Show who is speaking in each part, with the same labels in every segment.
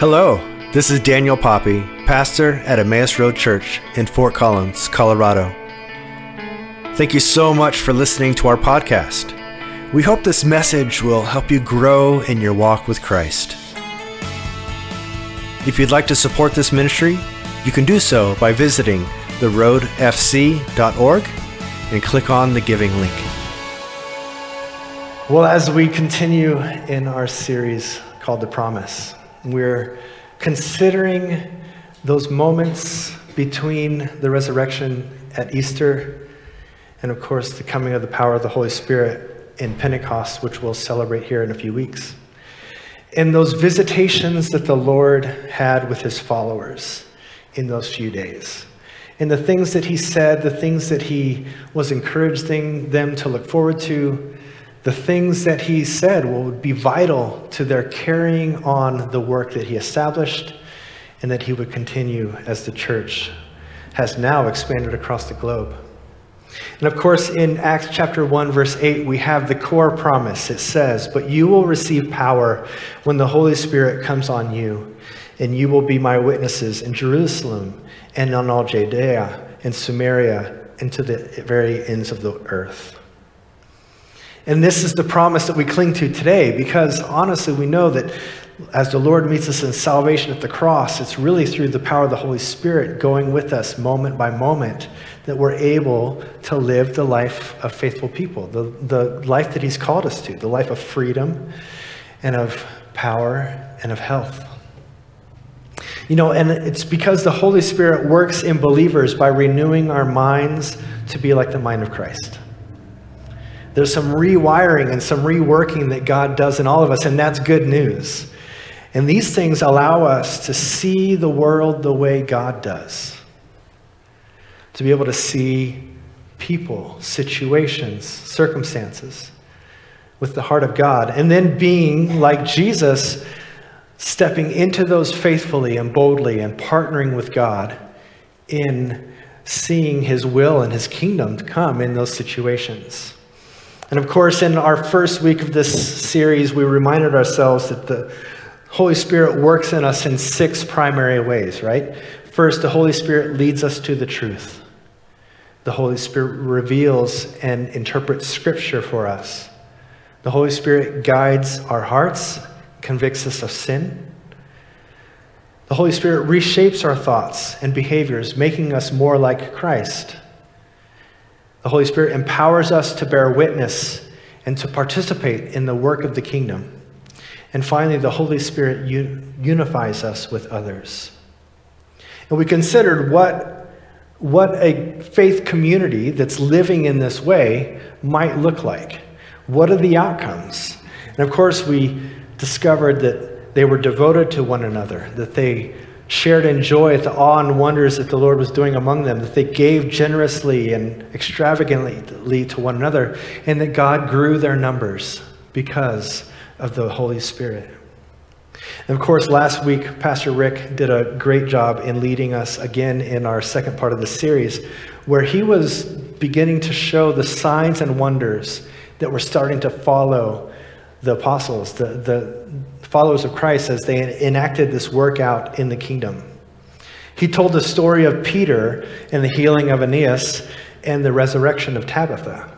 Speaker 1: Hello, this is Daniel Poppy, pastor at Emmaus Road Church in Fort Collins, Colorado. Thank you so much for listening to our podcast. We hope this message will help you grow in your walk with Christ. If you'd like to support this ministry, you can do so by visiting theroadfc.org and click on the giving link. Well, as we continue in our series called The Promise, we're considering those moments between the resurrection at Easter and, of course, the coming of the power of the Holy Spirit in Pentecost, which we'll celebrate here in a few weeks. And those visitations that the Lord had with his followers in those few days. And the things that he said, the things that he was encouraging them to look forward to, the things that he said will be vital to their carrying on the work that he established and that he would continue as the church has now expanded across the globe. And of course, in Acts chapter 1, verse 8, we have the core promise. It says, But you will receive power when the Holy Spirit comes on you, and you will be my witnesses in Jerusalem and on all Judea and Samaria and to the very ends of the earth. And this is the promise that we cling to today because honestly, we know that as the Lord meets us in salvation at the cross, it's really through the power of the Holy Spirit going with us moment by moment that we're able to live the life of faithful people, the, the life that He's called us to, the life of freedom and of power and of health. You know, and it's because the Holy Spirit works in believers by renewing our minds to be like the mind of Christ. There's some rewiring and some reworking that God does in all of us, and that's good news. And these things allow us to see the world the way God does, to be able to see people, situations, circumstances with the heart of God, and then being like Jesus, stepping into those faithfully and boldly and partnering with God in seeing his will and his kingdom to come in those situations. And of course, in our first week of this series, we reminded ourselves that the Holy Spirit works in us in six primary ways, right? First, the Holy Spirit leads us to the truth. The Holy Spirit reveals and interprets Scripture for us. The Holy Spirit guides our hearts, convicts us of sin. The Holy Spirit reshapes our thoughts and behaviors, making us more like Christ. The Holy Spirit empowers us to bear witness and to participate in the work of the kingdom. And finally, the Holy Spirit unifies us with others. And we considered what, what a faith community that's living in this way might look like. What are the outcomes? And of course, we discovered that they were devoted to one another, that they shared in joy at the awe and wonders that the Lord was doing among them, that they gave generously and extravagantly to one another, and that God grew their numbers because of the Holy Spirit. And of course, last week, Pastor Rick did a great job in leading us again in our second part of the series, where he was beginning to show the signs and wonders that were starting to follow the apostles, the, the followers of Christ, as they enacted this work out in the kingdom. He told the story of Peter and the healing of Aeneas and the resurrection of Tabitha.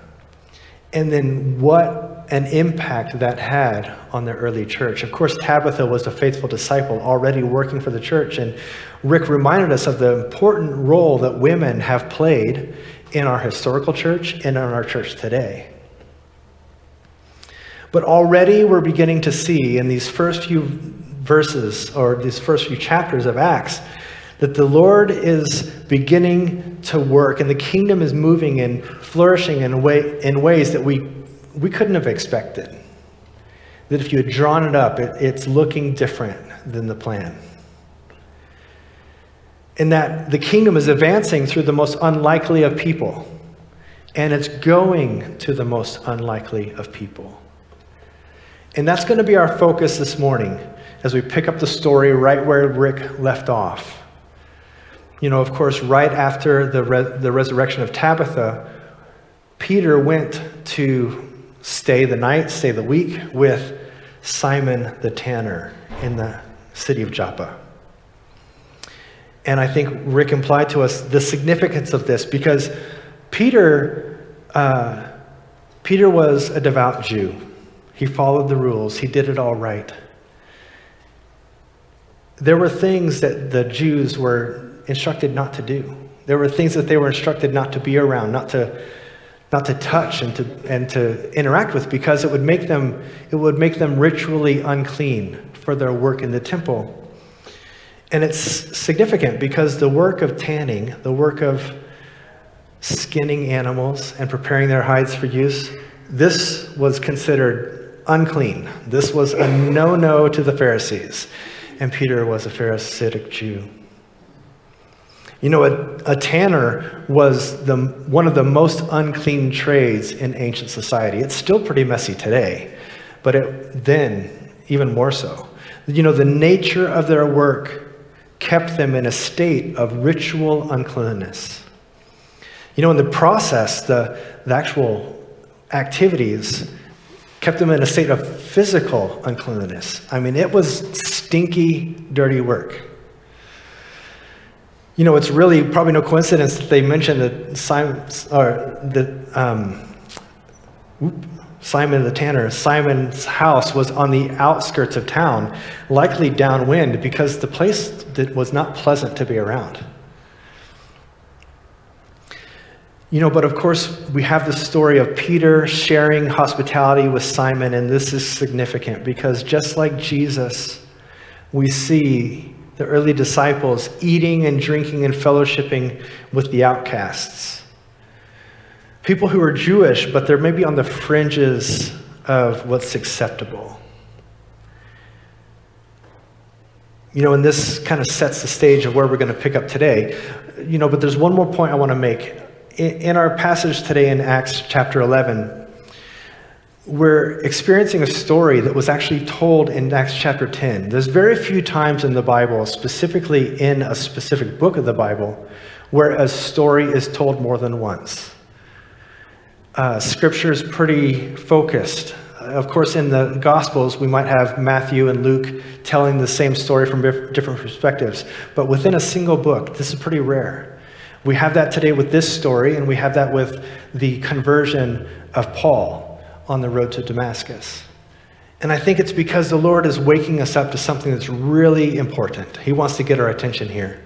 Speaker 1: And then what an impact that had on the early church. Of course, Tabitha was a faithful disciple already working for the church. And Rick reminded us of the important role that women have played in our historical church and in our church today. But already we're beginning to see in these first few verses or these first few chapters of Acts that the Lord is beginning to work and the kingdom is moving and flourishing in, way, in ways that we, we couldn't have expected. That if you had drawn it up, it, it's looking different than the plan. And that the kingdom is advancing through the most unlikely of people, and it's going to the most unlikely of people. And that's going to be our focus this morning as we pick up the story right where Rick left off. You know, of course, right after the, re- the resurrection of Tabitha, Peter went to stay the night, stay the week with Simon the tanner in the city of Joppa. And I think Rick implied to us the significance of this because Peter, uh, Peter was a devout Jew. He followed the rules, he did it all right. There were things that the Jews were instructed not to do. There were things that they were instructed not to be around, not to, not to touch and to, and to interact with because it would, make them, it would make them ritually unclean for their work in the temple. And it's significant because the work of tanning, the work of skinning animals and preparing their hides for use, this was considered unclean. This was a no no to the Pharisees. And Peter was a Pharisaic Jew. You know, a, a, tanner was the, one of the most unclean trades in ancient society. It's still pretty messy today, but it, then, even more so. You know, the nature of their work kept them in a state of ritual uncleanness. You know, in the process, the, the actual activities kept them in a state of physical uncleanness. I mean, it was stinky, dirty work. You know, it's really probably no coincidence that they mentioned that Simon, or that um, Simon the tanner, Simon's house was on the outskirts of town, likely downwind, because the place that was not pleasant to be around. You know, but of course, we have the story of Peter sharing hospitality with Simon, and this is significant because just like Jesus, we see the early disciples eating and drinking and fellowshipping with the outcasts. People who are Jewish, but they're maybe on the fringes of what's acceptable. You know, and this kind of sets the stage of where we're going to pick up today. You know, but there's one more point I want to make. In our passage today in Acts chapter 11, we're experiencing a story that was actually told in Acts chapter 10. There's very few times in the Bible, specifically in a specific book of the Bible, where a story is told more than once. Uh, scripture is pretty focused. Of course, in the Gospels, we might have Matthew and Luke telling the same story from different perspectives. But within a single book, this is pretty rare. We have that today with this story, and we have that with the conversion of Paul on the road to Damascus. And I think it's because the Lord is waking us up to something that's really important. He wants to get our attention here.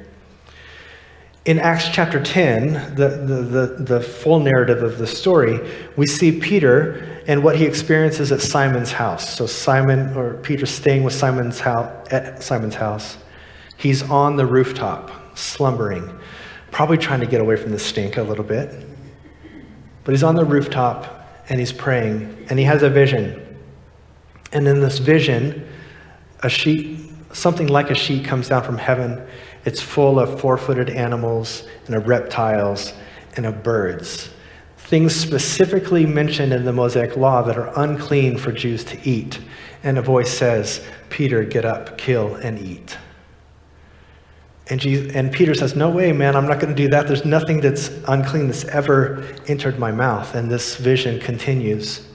Speaker 1: In Acts chapter 10, the, the, the, the, full narrative of the story, we see Peter and what he experiences at Simon's house. So Simon, or Peter staying with Simon's house, at Simon's house. He's on the rooftop, slumbering, probably trying to get away from the stink a little bit. But he's on the rooftop and he's praying, and he has a vision. And in this vision, a sheet, something like a sheet, comes down from heaven. It's full of four footed animals and of reptiles and of birds. Things specifically mentioned in the Mosaic law that are unclean for Jews to eat. And a voice says, Peter, get up, kill, and eat. And, Jesus, and Peter says, No way, man, I'm not going to do that. There's nothing that's unclean that's ever entered my mouth. And this vision continues.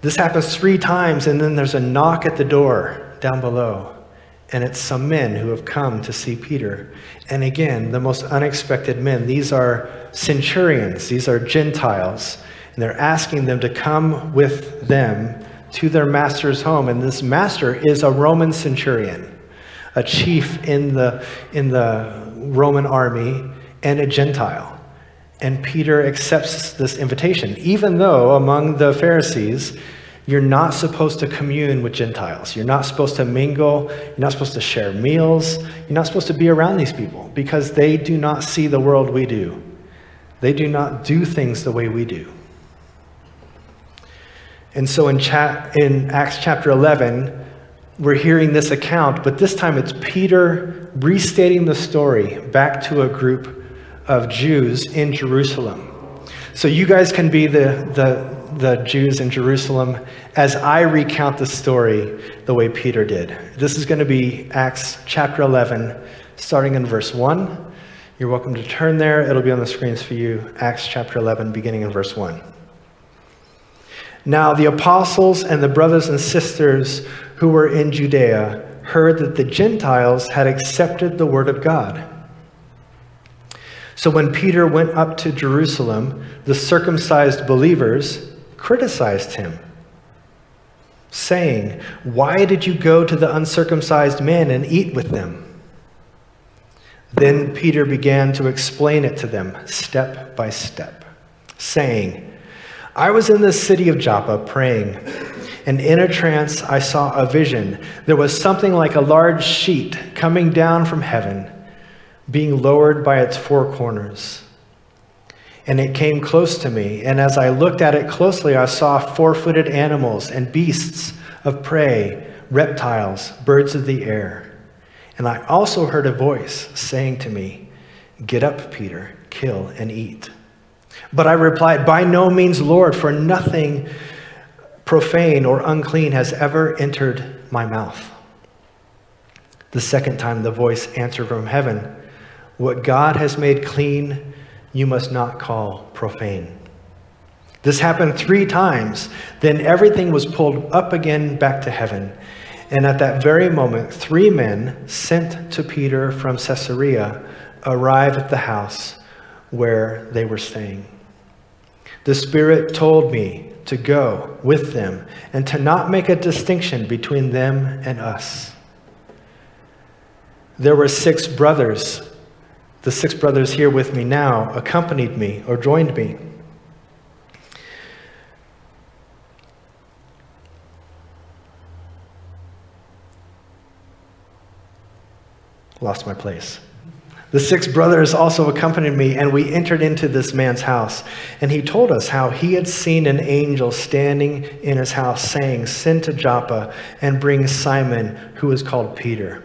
Speaker 1: This happens three times, and then there's a knock at the door down below. And it's some men who have come to see Peter. And again, the most unexpected men. These are centurions, these are Gentiles. And they're asking them to come with them to their master's home. And this master is a Roman centurion a chief in the, in the Roman army, and a Gentile. And Peter accepts this invitation, even though among the Pharisees, you're not supposed to commune with Gentiles. You're not supposed to mingle. You're not supposed to share meals. You're not supposed to be around these people because they do not see the world we do. They do not do things the way we do. And so in, chat, in Acts chapter 11, we're hearing this account, but this time it's Peter restating the story back to a group of Jews in Jerusalem. So you guys can be the, the, the Jews in Jerusalem as I recount the story the way Peter did. This is going to be Acts chapter 11, starting in verse 1. You're welcome to turn there. It'll be on the screens for you. Acts chapter 11, beginning in verse 1. Now, the apostles and the brothers and sisters who were in Judea heard that the Gentiles had accepted the word of God. So when Peter went up to Jerusalem, the circumcised believers criticized him, saying, Why did you go to the uncircumcised men and eat with them? Then Peter began to explain it to them step by step, saying, I was in the city of Joppa praying, and in a trance I saw a vision. There was something like a large sheet coming down from heaven, being lowered by its four corners. And it came close to me, and as I looked at it closely, I saw four footed animals and beasts of prey, reptiles, birds of the air. And I also heard a voice saying to me, Get up, Peter, kill and eat. But I replied, By no means, Lord, for nothing profane or unclean has ever entered my mouth. The second time the voice answered from heaven, What God has made clean, you must not call profane. This happened three times. Then everything was pulled up again back to heaven. And at that very moment, three men sent to Peter from Caesarea arrived at the house where they were staying. The Spirit told me to go with them and to not make a distinction between them and us. There were six brothers. The six brothers here with me now accompanied me or joined me. Lost my place. The six brothers also accompanied me, and we entered into this man's house. And he told us how he had seen an angel standing in his house, saying, Send to Joppa and bring Simon, who is called Peter.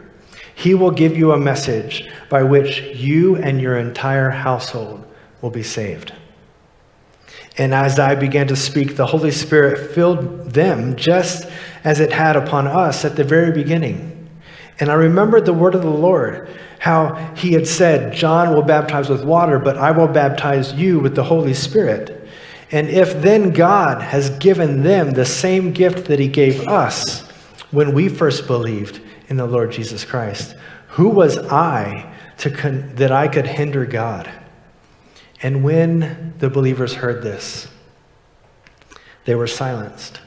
Speaker 1: He will give you a message by which you and your entire household will be saved. And as I began to speak, the Holy Spirit filled them just as it had upon us at the very beginning. And I remembered the word of the Lord how he had said, John will baptize with water, but I will baptize you with the Holy Spirit. And if then God has given them the same gift that he gave us when we first believed in the Lord Jesus Christ, who was I to con- that I could hinder God? And when the believers heard this, they were silenced.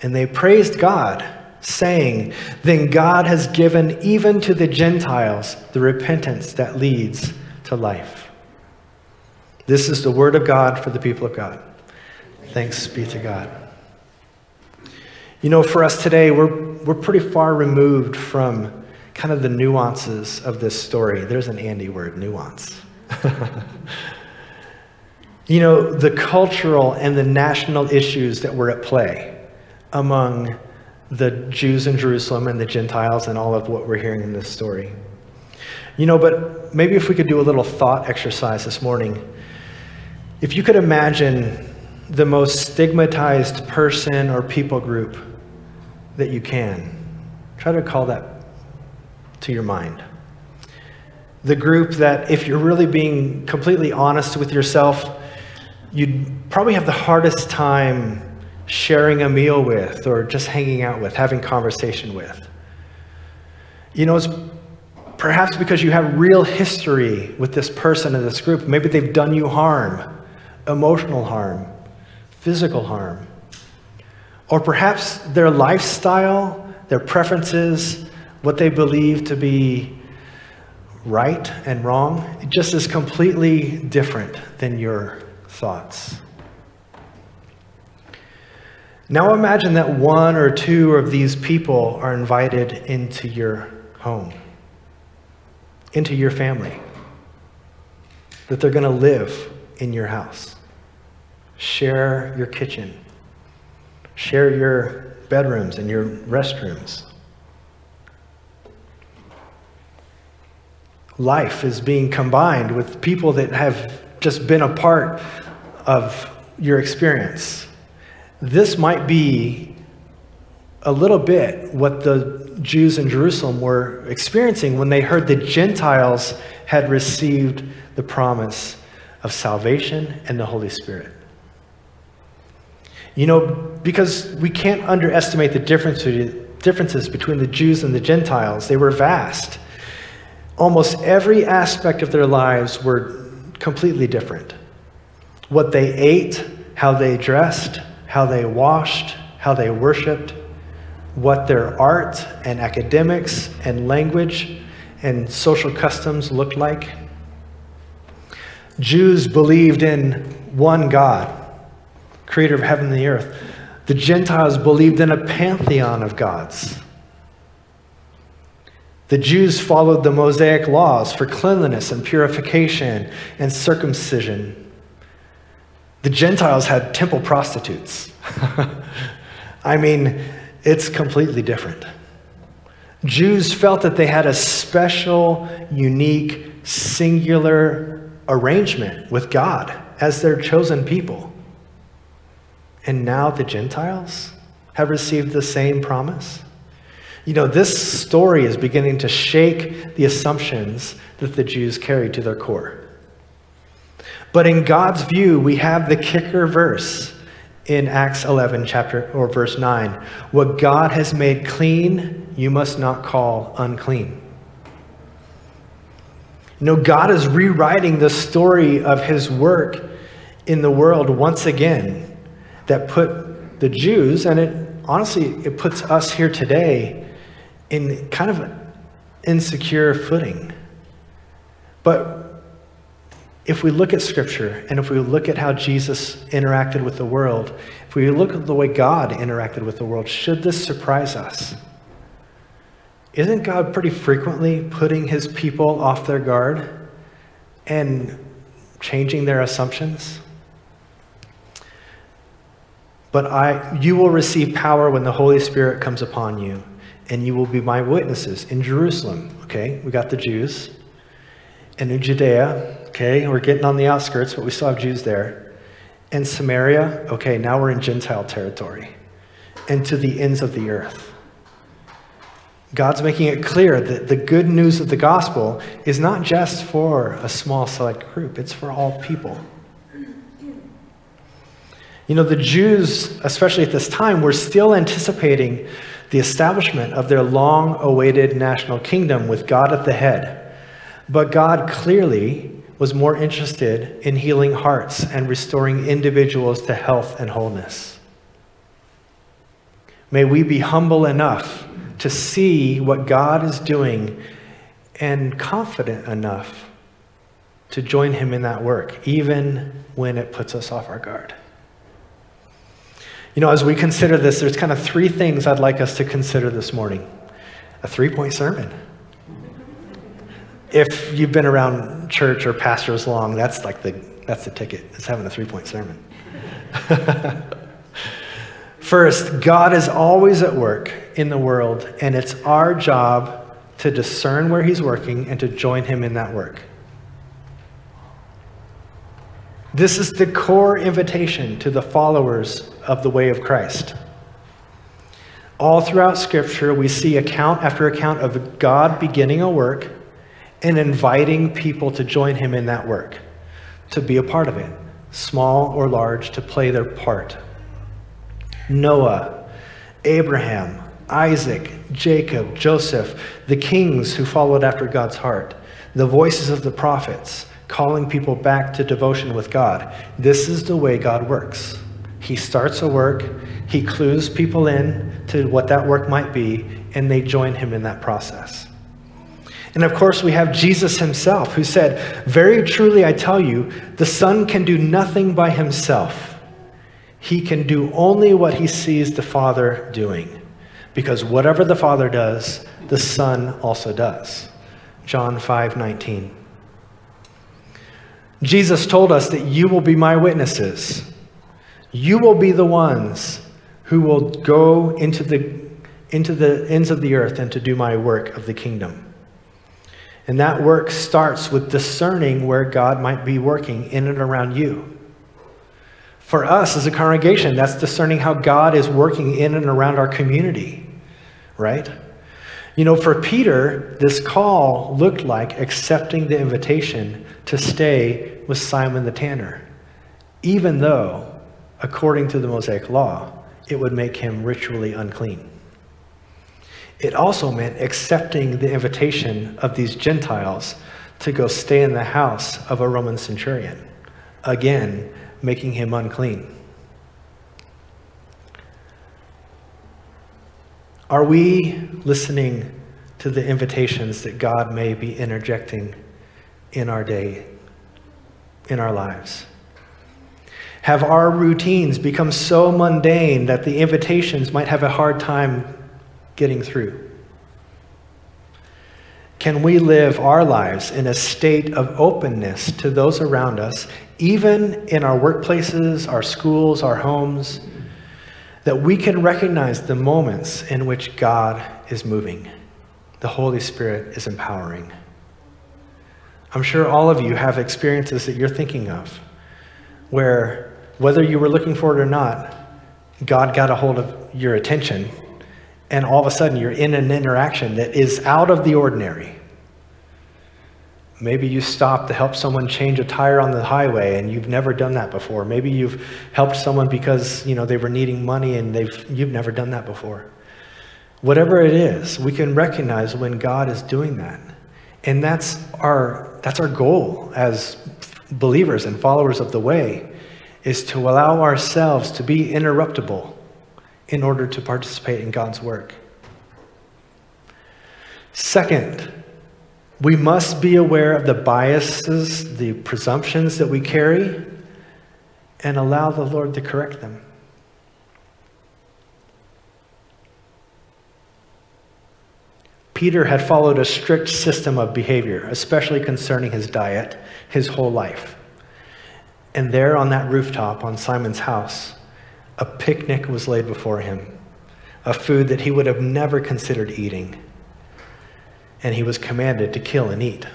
Speaker 1: And they praised God saying, Then God has given even to the Gentiles the repentance that leads to life. This is the word of God for the people of God. Thanks be to God. You know, for us today, we're, we're pretty far removed from kind of the nuances of this story. There's an Andy word, nuance. you know, the cultural and the national issues that were at play among the Jews in Jerusalem and the Gentiles and all of what we're hearing in this story. You know, but maybe if we could do a little thought exercise this morning. If you could imagine the most stigmatized person or people group that you can, try to call that to your mind. The group that, if you're really being completely honest with yourself, you'd probably have the hardest time sharing a meal with or just hanging out with, having conversation with. You know, it's perhaps because you have real history with this person in this group. Maybe they've done you harm, emotional harm, physical harm. Or perhaps their lifestyle, their preferences, what they believe to be right and wrong, it just is completely different than your thoughts. Now imagine that one or two of these people are invited into your home, into your family, that they're going to live in your house, share your kitchen, share your bedrooms and your restrooms. Life is being combined with people that have just been a part of your experience this might be a little bit what the Jews in Jerusalem were experiencing when they heard the Gentiles had received the promise of salvation and the Holy Spirit. You know, because we can't underestimate the differences between the Jews and the Gentiles. They were vast. Almost every aspect of their lives were completely different. What they ate, how they dressed, how they washed, how they worshiped, what their art and academics and language and social customs looked like. Jews believed in one God, creator of heaven and the earth. The Gentiles believed in a pantheon of gods. The Jews followed the Mosaic laws for cleanliness and purification and circumcision. The Gentiles had temple prostitutes. I mean, it's completely different. Jews felt that they had a special, unique, singular arrangement with God as their chosen people. And now the Gentiles have received the same promise. You know, this story is beginning to shake the assumptions that the Jews carried to their core. But in God's view, we have the kicker verse in Acts 11, chapter or verse 9. What God has made clean, you must not call unclean. Know, God is rewriting the story of his work in the world once again that put the Jews, and it honestly, it puts us here today in kind of an insecure footing. But if we look at Scripture and if we look at how Jesus interacted with the world, if we look at the way God interacted with the world, should this surprise us? Isn't God pretty frequently putting his people off their guard and changing their assumptions? But I, you will receive power when the Holy Spirit comes upon you, and you will be my witnesses in Jerusalem. Okay, we got the Jews. And in Judea, okay, we're getting on the outskirts, but we still have Jews there. And Samaria, okay, now we're in Gentile territory. And to the ends of the earth. God's making it clear that the good news of the gospel is not just for a small select group, it's for all people. You know, the Jews, especially at this time, were still anticipating the establishment of their long awaited national kingdom with God at the head. But God clearly was more interested in healing hearts and restoring individuals to health and wholeness. May we be humble enough to see what God is doing and confident enough to join Him in that work, even when it puts us off our guard. You know, as we consider this, there's kind of three things I'd like us to consider this morning a three point sermon. If you've been around church or pastors long, that's like the, that's the ticket, it's having a three point sermon. First, God is always at work in the world, and it's our job to discern where He's working and to join Him in that work. This is the core invitation to the followers of the way of Christ. All throughout Scripture, we see account after account of God beginning a work and inviting people to join him in that work, to be a part of it, small or large, to play their part. Noah, Abraham, Isaac, Jacob, Joseph, the kings who followed after God's heart, the voices of the prophets, calling people back to devotion with God. This is the way God works. He starts a work, he clues people in to what that work might be, and they join him in that process. And of course, we have Jesus himself who said, Very truly, I tell you, the Son can do nothing by himself. He can do only what he sees the Father doing. Because whatever the Father does, the Son also does. John 5 19. Jesus told us that you will be my witnesses. You will be the ones who will go into the, into the ends of the earth and to do my work of the kingdom. And that work starts with discerning where God might be working in and around you. For us as a congregation, that's discerning how God is working in and around our community, right? You know, for Peter, this call looked like accepting the invitation to stay with Simon the tanner, even though, according to the Mosaic law, it would make him ritually unclean. It also meant accepting the invitation of these Gentiles to go stay in the house of a Roman centurion, again, making him unclean. Are we listening to the invitations that God may be interjecting in our day, in our lives? Have our routines become so mundane that the invitations might have a hard time getting through? Can we live our lives in a state of openness to those around us, even in our workplaces, our schools, our homes, that we can recognize the moments in which God is moving, the Holy Spirit is empowering? I'm sure all of you have experiences that you're thinking of where, whether you were looking for it or not, God got a hold of your attention, and all of a sudden you're in an interaction that is out of the ordinary. Maybe you stopped to help someone change a tire on the highway and you've never done that before. Maybe you've helped someone because, you know, they were needing money and they've you've never done that before. Whatever it is, we can recognize when God is doing that. And that's our that's our goal as believers and followers of the way is to allow ourselves to be interruptible in order to participate in God's work. Second, we must be aware of the biases, the presumptions that we carry, and allow the Lord to correct them. Peter had followed a strict system of behavior, especially concerning his diet, his whole life. And there on that rooftop on Simon's house, a picnic was laid before him, a food that he would have never considered eating and he was commanded to kill and eat.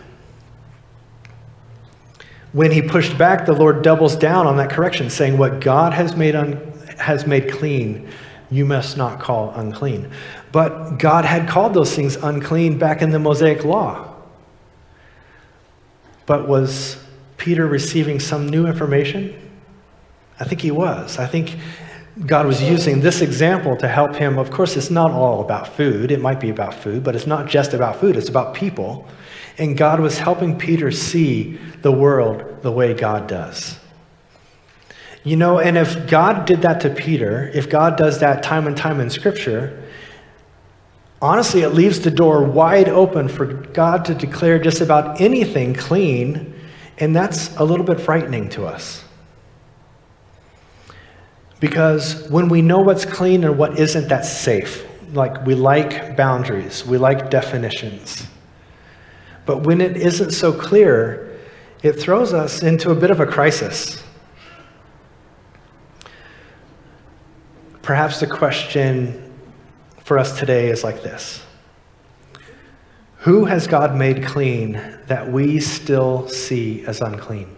Speaker 1: When he pushed back, the Lord doubles down on that correction, saying, What God has made, un- has made clean, you must not call unclean. But God had called those things unclean back in the Mosaic law. But was Peter receiving some new information? I think he was. I think God was using this example to help him. Of course, it's not all about food. It might be about food, but it's not just about food, it's about people. And God was helping Peter see the world the way God does. You know, and if God did that to Peter, if God does that time and time in Scripture, honestly, it leaves the door wide open for God to declare just about anything clean, and that's a little bit frightening to us. Because when we know what's clean and what isn't, that's safe. Like we like boundaries, we like definitions. But when it isn't so clear, it throws us into a bit of a crisis. Perhaps the question for us today is like this Who has God made clean that we still see as unclean?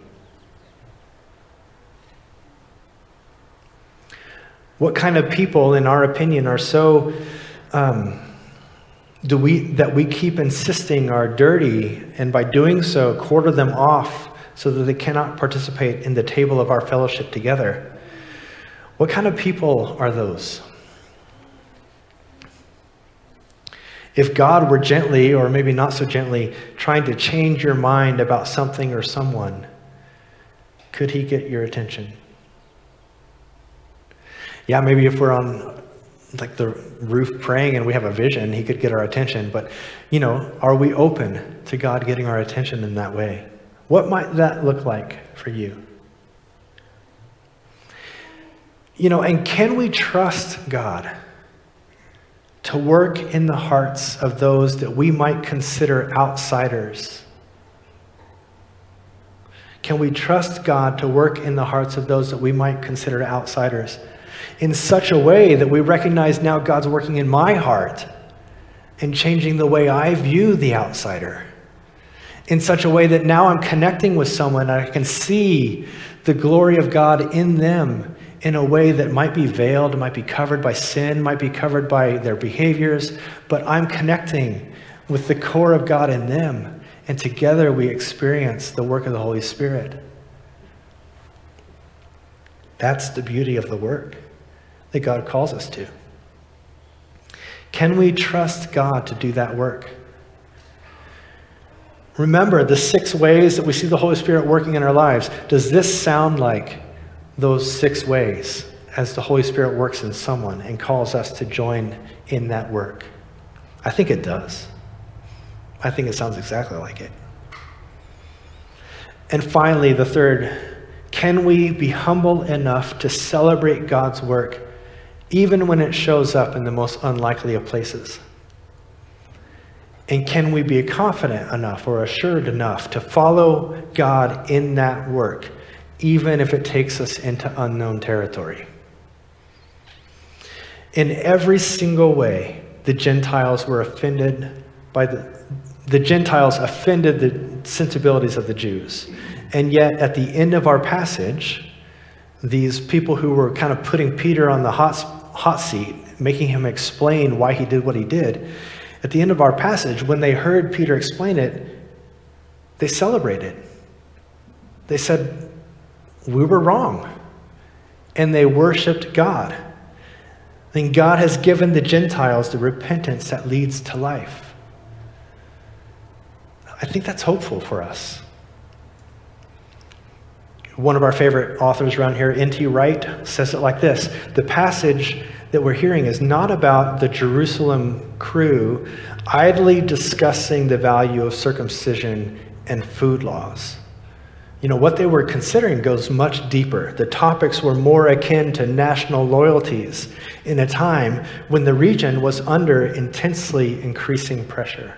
Speaker 1: What kind of people, in our opinion, are so um, do we that we keep insisting are dirty, and by doing so, quarter them off so that they cannot participate in the table of our fellowship together? What kind of people are those? If God were gently, or maybe not so gently, trying to change your mind about something or someone, could he get your attention? Yeah, maybe if we're on like the roof praying and we have a vision, he could get our attention. But, you know, are we open to God getting our attention in that way? What might that look like for you? You know, and can we trust God to work in the hearts of those that we might consider outsiders? Can we trust God to work in the hearts of those that we might consider outsiders? In such a way that we recognize now God's working in my heart and changing the way I view the outsider. In such a way that now I'm connecting with someone and I can see the glory of God in them in a way that might be veiled, might be covered by sin, might be covered by their behaviors, but I'm connecting with the core of God in them. And together we experience the work of the Holy Spirit. That's the beauty of the work that God calls us to. Can we trust God to do that work? Remember the six ways that we see the Holy Spirit working in our lives. Does this sound like those six ways as the Holy Spirit works in someone and calls us to join in that work? I think it does. I think it sounds exactly like it. And finally, the third can we be humble enough to celebrate God's work even when it shows up in the most unlikely of places? And can we be confident enough or assured enough to follow God in that work, even if it takes us into unknown territory? In every single way, the Gentiles were offended by the, the Gentiles offended the sensibilities of the Jews. And yet, at the end of our passage, these people who were kind of putting Peter on the hot, hot seat, making him explain why he did what he did, at the end of our passage, when they heard Peter explain it, they celebrated. They said, We were wrong. And they worshiped God. And God has given the Gentiles the repentance that leads to life. I think that's hopeful for us. One of our favorite authors around here, N.T. Wright, says it like this The passage that we're hearing is not about the Jerusalem crew idly discussing the value of circumcision and food laws. You know, what they were considering goes much deeper. The topics were more akin to national loyalties in a time when the region was under intensely increasing pressure.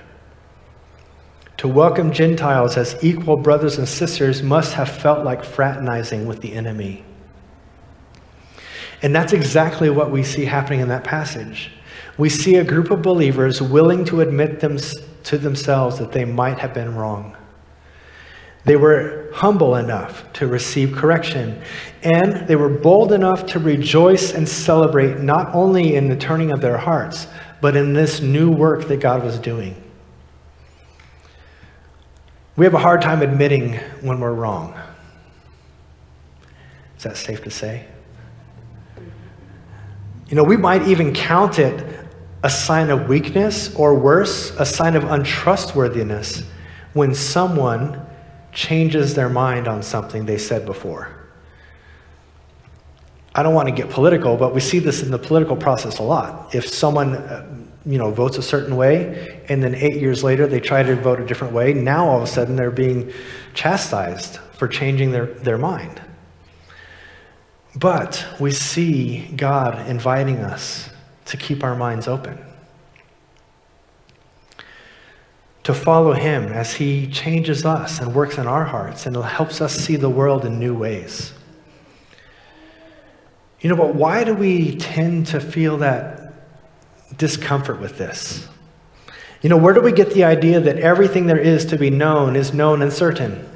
Speaker 1: To welcome Gentiles as equal brothers and sisters must have felt like fraternizing with the enemy. And that's exactly what we see happening in that passage. We see a group of believers willing to admit them, to themselves that they might have been wrong. They were humble enough to receive correction, and they were bold enough to rejoice and celebrate not only in the turning of their hearts, but in this new work that God was doing. We have a hard time admitting when we're wrong. Is that safe to say? You know, we might even count it a sign of weakness or worse, a sign of untrustworthiness when someone changes their mind on something they said before. I don't want to get political, but we see this in the political process a lot. If someone uh, you know, votes a certain way, and then eight years later they try to vote a different way. Now all of a sudden they're being chastised for changing their, their mind. But we see God inviting us to keep our minds open, to follow Him as He changes us and works in our hearts and helps us see the world in new ways. You know, but why do we tend to feel that discomfort with this. You know, where do we get the idea that everything there is to be known is known and certain?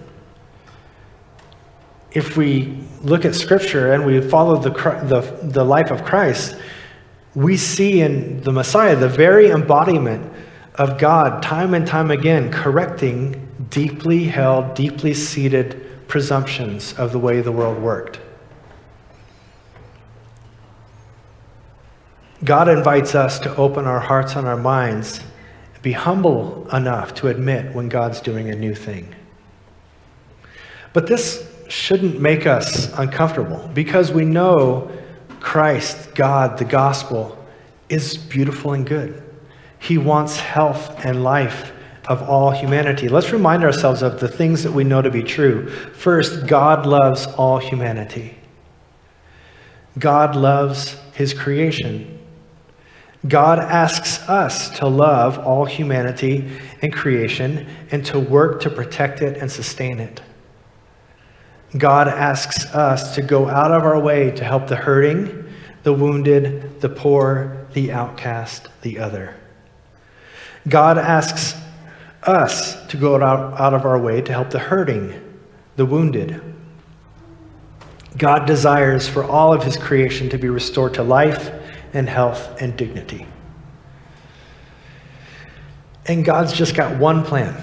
Speaker 1: If we look at Scripture and we follow the, the, the life of Christ, we see in the Messiah the very embodiment of God, time and time again, correcting deeply held, deeply seated presumptions of the way the world worked. God invites us to open our hearts and our minds, be humble enough to admit when God's doing a new thing. But this shouldn't make us uncomfortable because we know Christ, God, the gospel, is beautiful and good. He wants health and life of all humanity. Let's remind ourselves of the things that we know to be true. First, God loves all humanity. God loves his creation. God asks us to love all humanity and creation and to work to protect it and sustain it. God asks us to go out of our way to help the hurting, the wounded, the poor, the outcast, the other. God asks us to go out, out of our way to help the hurting, the wounded. God desires for all of his creation to be restored to life and health and dignity. And God's just got one plan.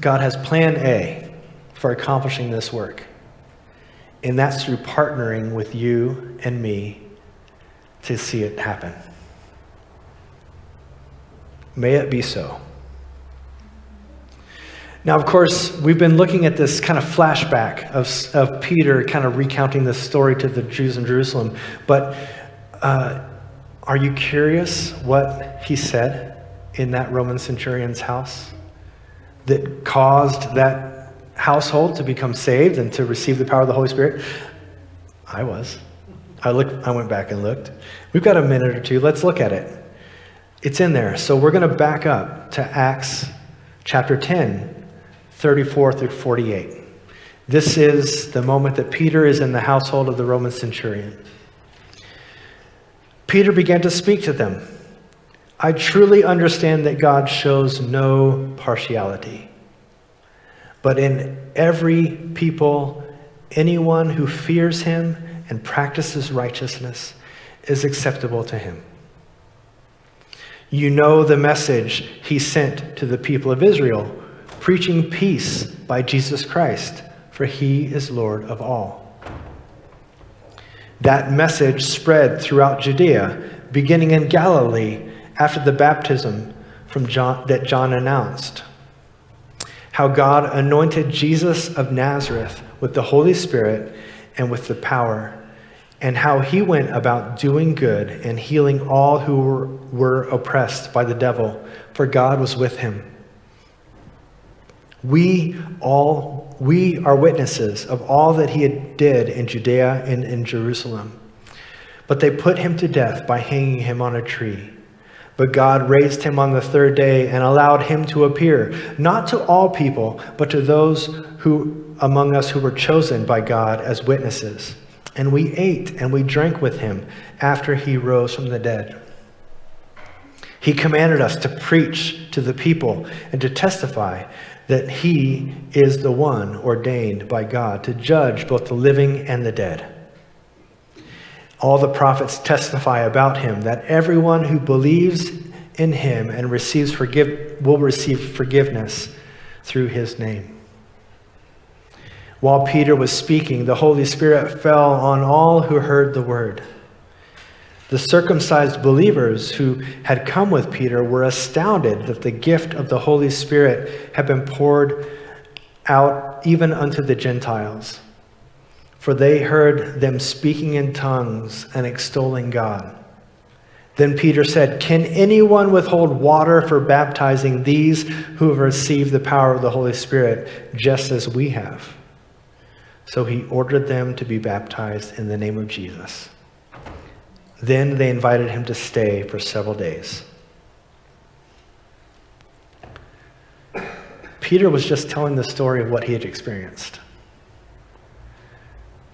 Speaker 1: God has plan A for accomplishing this work. And that's through partnering with you and me to see it happen. May it be so. Now, of course, we've been looking at this kind of flashback of, of Peter kind of recounting this story to the Jews in Jerusalem. But uh, are you curious what he said in that Roman centurion's house that caused that household to become saved and to receive the power of the Holy Spirit? I was. I, looked, I went back and looked. We've got a minute or two. Let's look at it. It's in there. So we're going to back up to Acts chapter 10, 34 through 48. This is the moment that Peter is in the household of the Roman centurion. Peter began to speak to them. I truly understand that God shows no partiality. But in every people, anyone who fears him and practices righteousness is acceptable to him. You know the message he sent to the people of Israel, preaching peace by Jesus Christ, for he is Lord of all. That message spread throughout Judea, beginning in Galilee after the baptism from John, that John announced. How God anointed Jesus of Nazareth with the Holy Spirit and with the power, and how he went about doing good and healing all who were, were oppressed by the devil, for God was with him. We all we are witnesses of all that he did in Judea and in Jerusalem. But they put him to death by hanging him on a tree. But God raised him on the third day and allowed him to appear, not to all people, but to those who among us who were chosen by God as witnesses. And we ate and we drank with him after he rose from the dead. He commanded us to preach to the people and to testify that he is the one ordained by God to judge both the living and the dead. All the prophets testify about him that everyone who believes in him and receives forgive, will receive forgiveness through his name. While Peter was speaking, the Holy Spirit fell on all who heard the word. The circumcised believers who had come with Peter were astounded that the gift of the Holy Spirit had been poured out even unto the Gentiles. For they heard them speaking in tongues and extolling God. Then Peter said, Can anyone withhold water for baptizing these who have received the power of the Holy Spirit just as we have? So he ordered them to be baptized in the name of Jesus. Then they invited him to stay for several days. Peter was just telling the story of what he had experienced.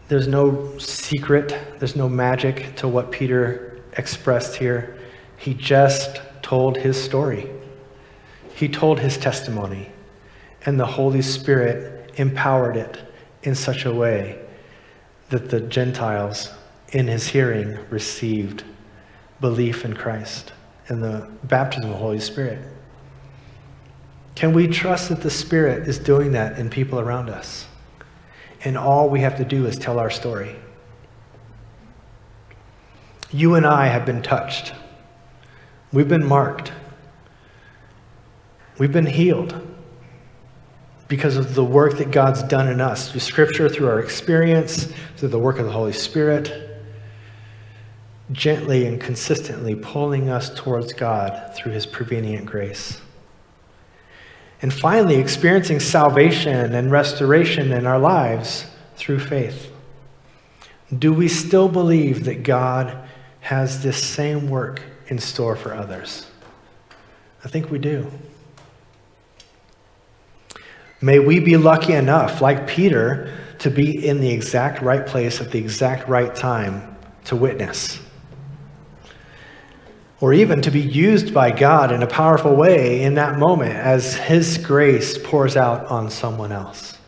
Speaker 1: There's no secret, there's no magic to what Peter expressed here. He just told his story. He told his testimony, and the Holy Spirit empowered it in such a way that the Gentiles in his hearing, received belief in Christ and the baptism of the Holy Spirit. Can we trust that the Spirit is doing that in people around us? And all we have to do is tell our story. You and I have been touched. We've been marked. We've been healed because of the work that God's done in us through Scripture, through our experience, through the work of the Holy Spirit gently and consistently pulling us towards God through his prevenient grace. And finally, experiencing salvation and restoration in our lives through faith. Do we still believe that God has this same work in store for others? I think we do. May we be lucky enough, like Peter, to be in the exact right place at the exact right time to witness or even to be used by God in a powerful way in that moment as His grace pours out on someone else.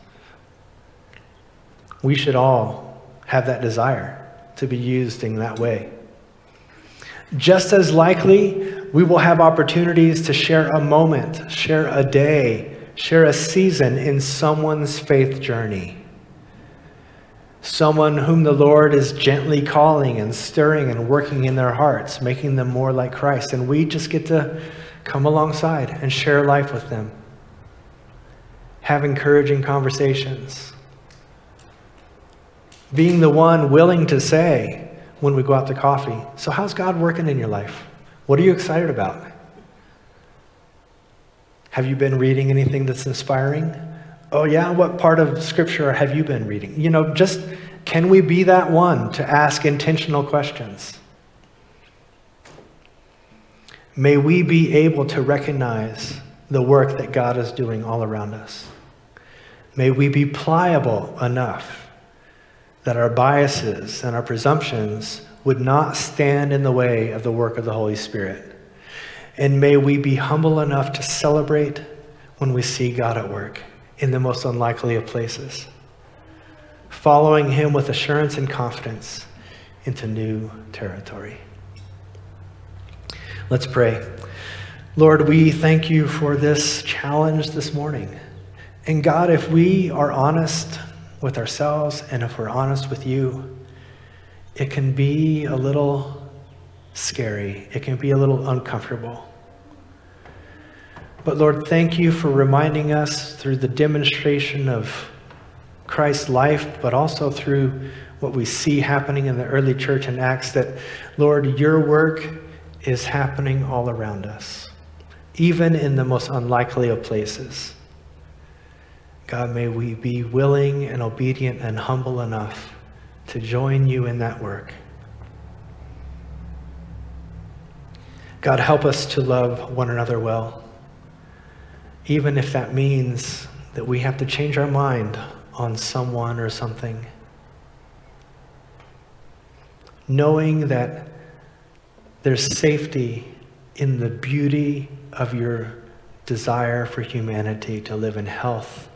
Speaker 1: We should all have that desire to be used in that way. Just as likely, we will have opportunities to share a moment, share a day, share a season in someone's faith journey. Someone whom the Lord is gently calling and stirring and working in their hearts, making them more like Christ. And we just get to come alongside and share life with them, have encouraging conversations, being the one willing to say when we go out to coffee, So, how's God working in your life? What are you excited about? Have you been reading anything that's inspiring? Oh, yeah, what part of Scripture have you been reading? You know, just can we be that one to ask intentional questions? May we be able to recognize the work that God is doing all around us. May we be pliable enough that our biases and our presumptions would not stand in the way of the work of the Holy Spirit. And may we be humble enough to celebrate when we see God at work in the most unlikely of places, following Him with assurance and confidence into new territory. Let's pray. Lord, we thank you for this challenge this morning. And God, if we are honest with ourselves and if we're honest with you, it can be a little scary. It can be a little uncomfortable. But Lord, thank you for reminding us through the demonstration of Christ's life, but also through what we see happening in the early church in Acts, that, Lord, your work is happening all around us, even in the most unlikely of places. God, may we be willing and obedient and humble enough to join you in that work. God, help us to love one another well, even if that means that we have to change our mind on someone or something. Knowing that there's safety in the beauty of your desire for humanity to live in health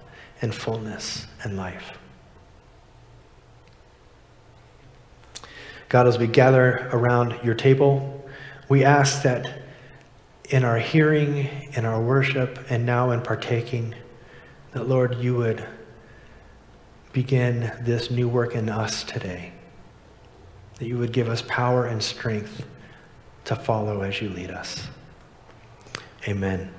Speaker 1: and fullness and life. God, as we gather around your table, we ask that in our hearing, in our worship, and now in partaking, that Lord, you would begin this new work in us today. That you would give us power and strength to follow as you lead us. Amen.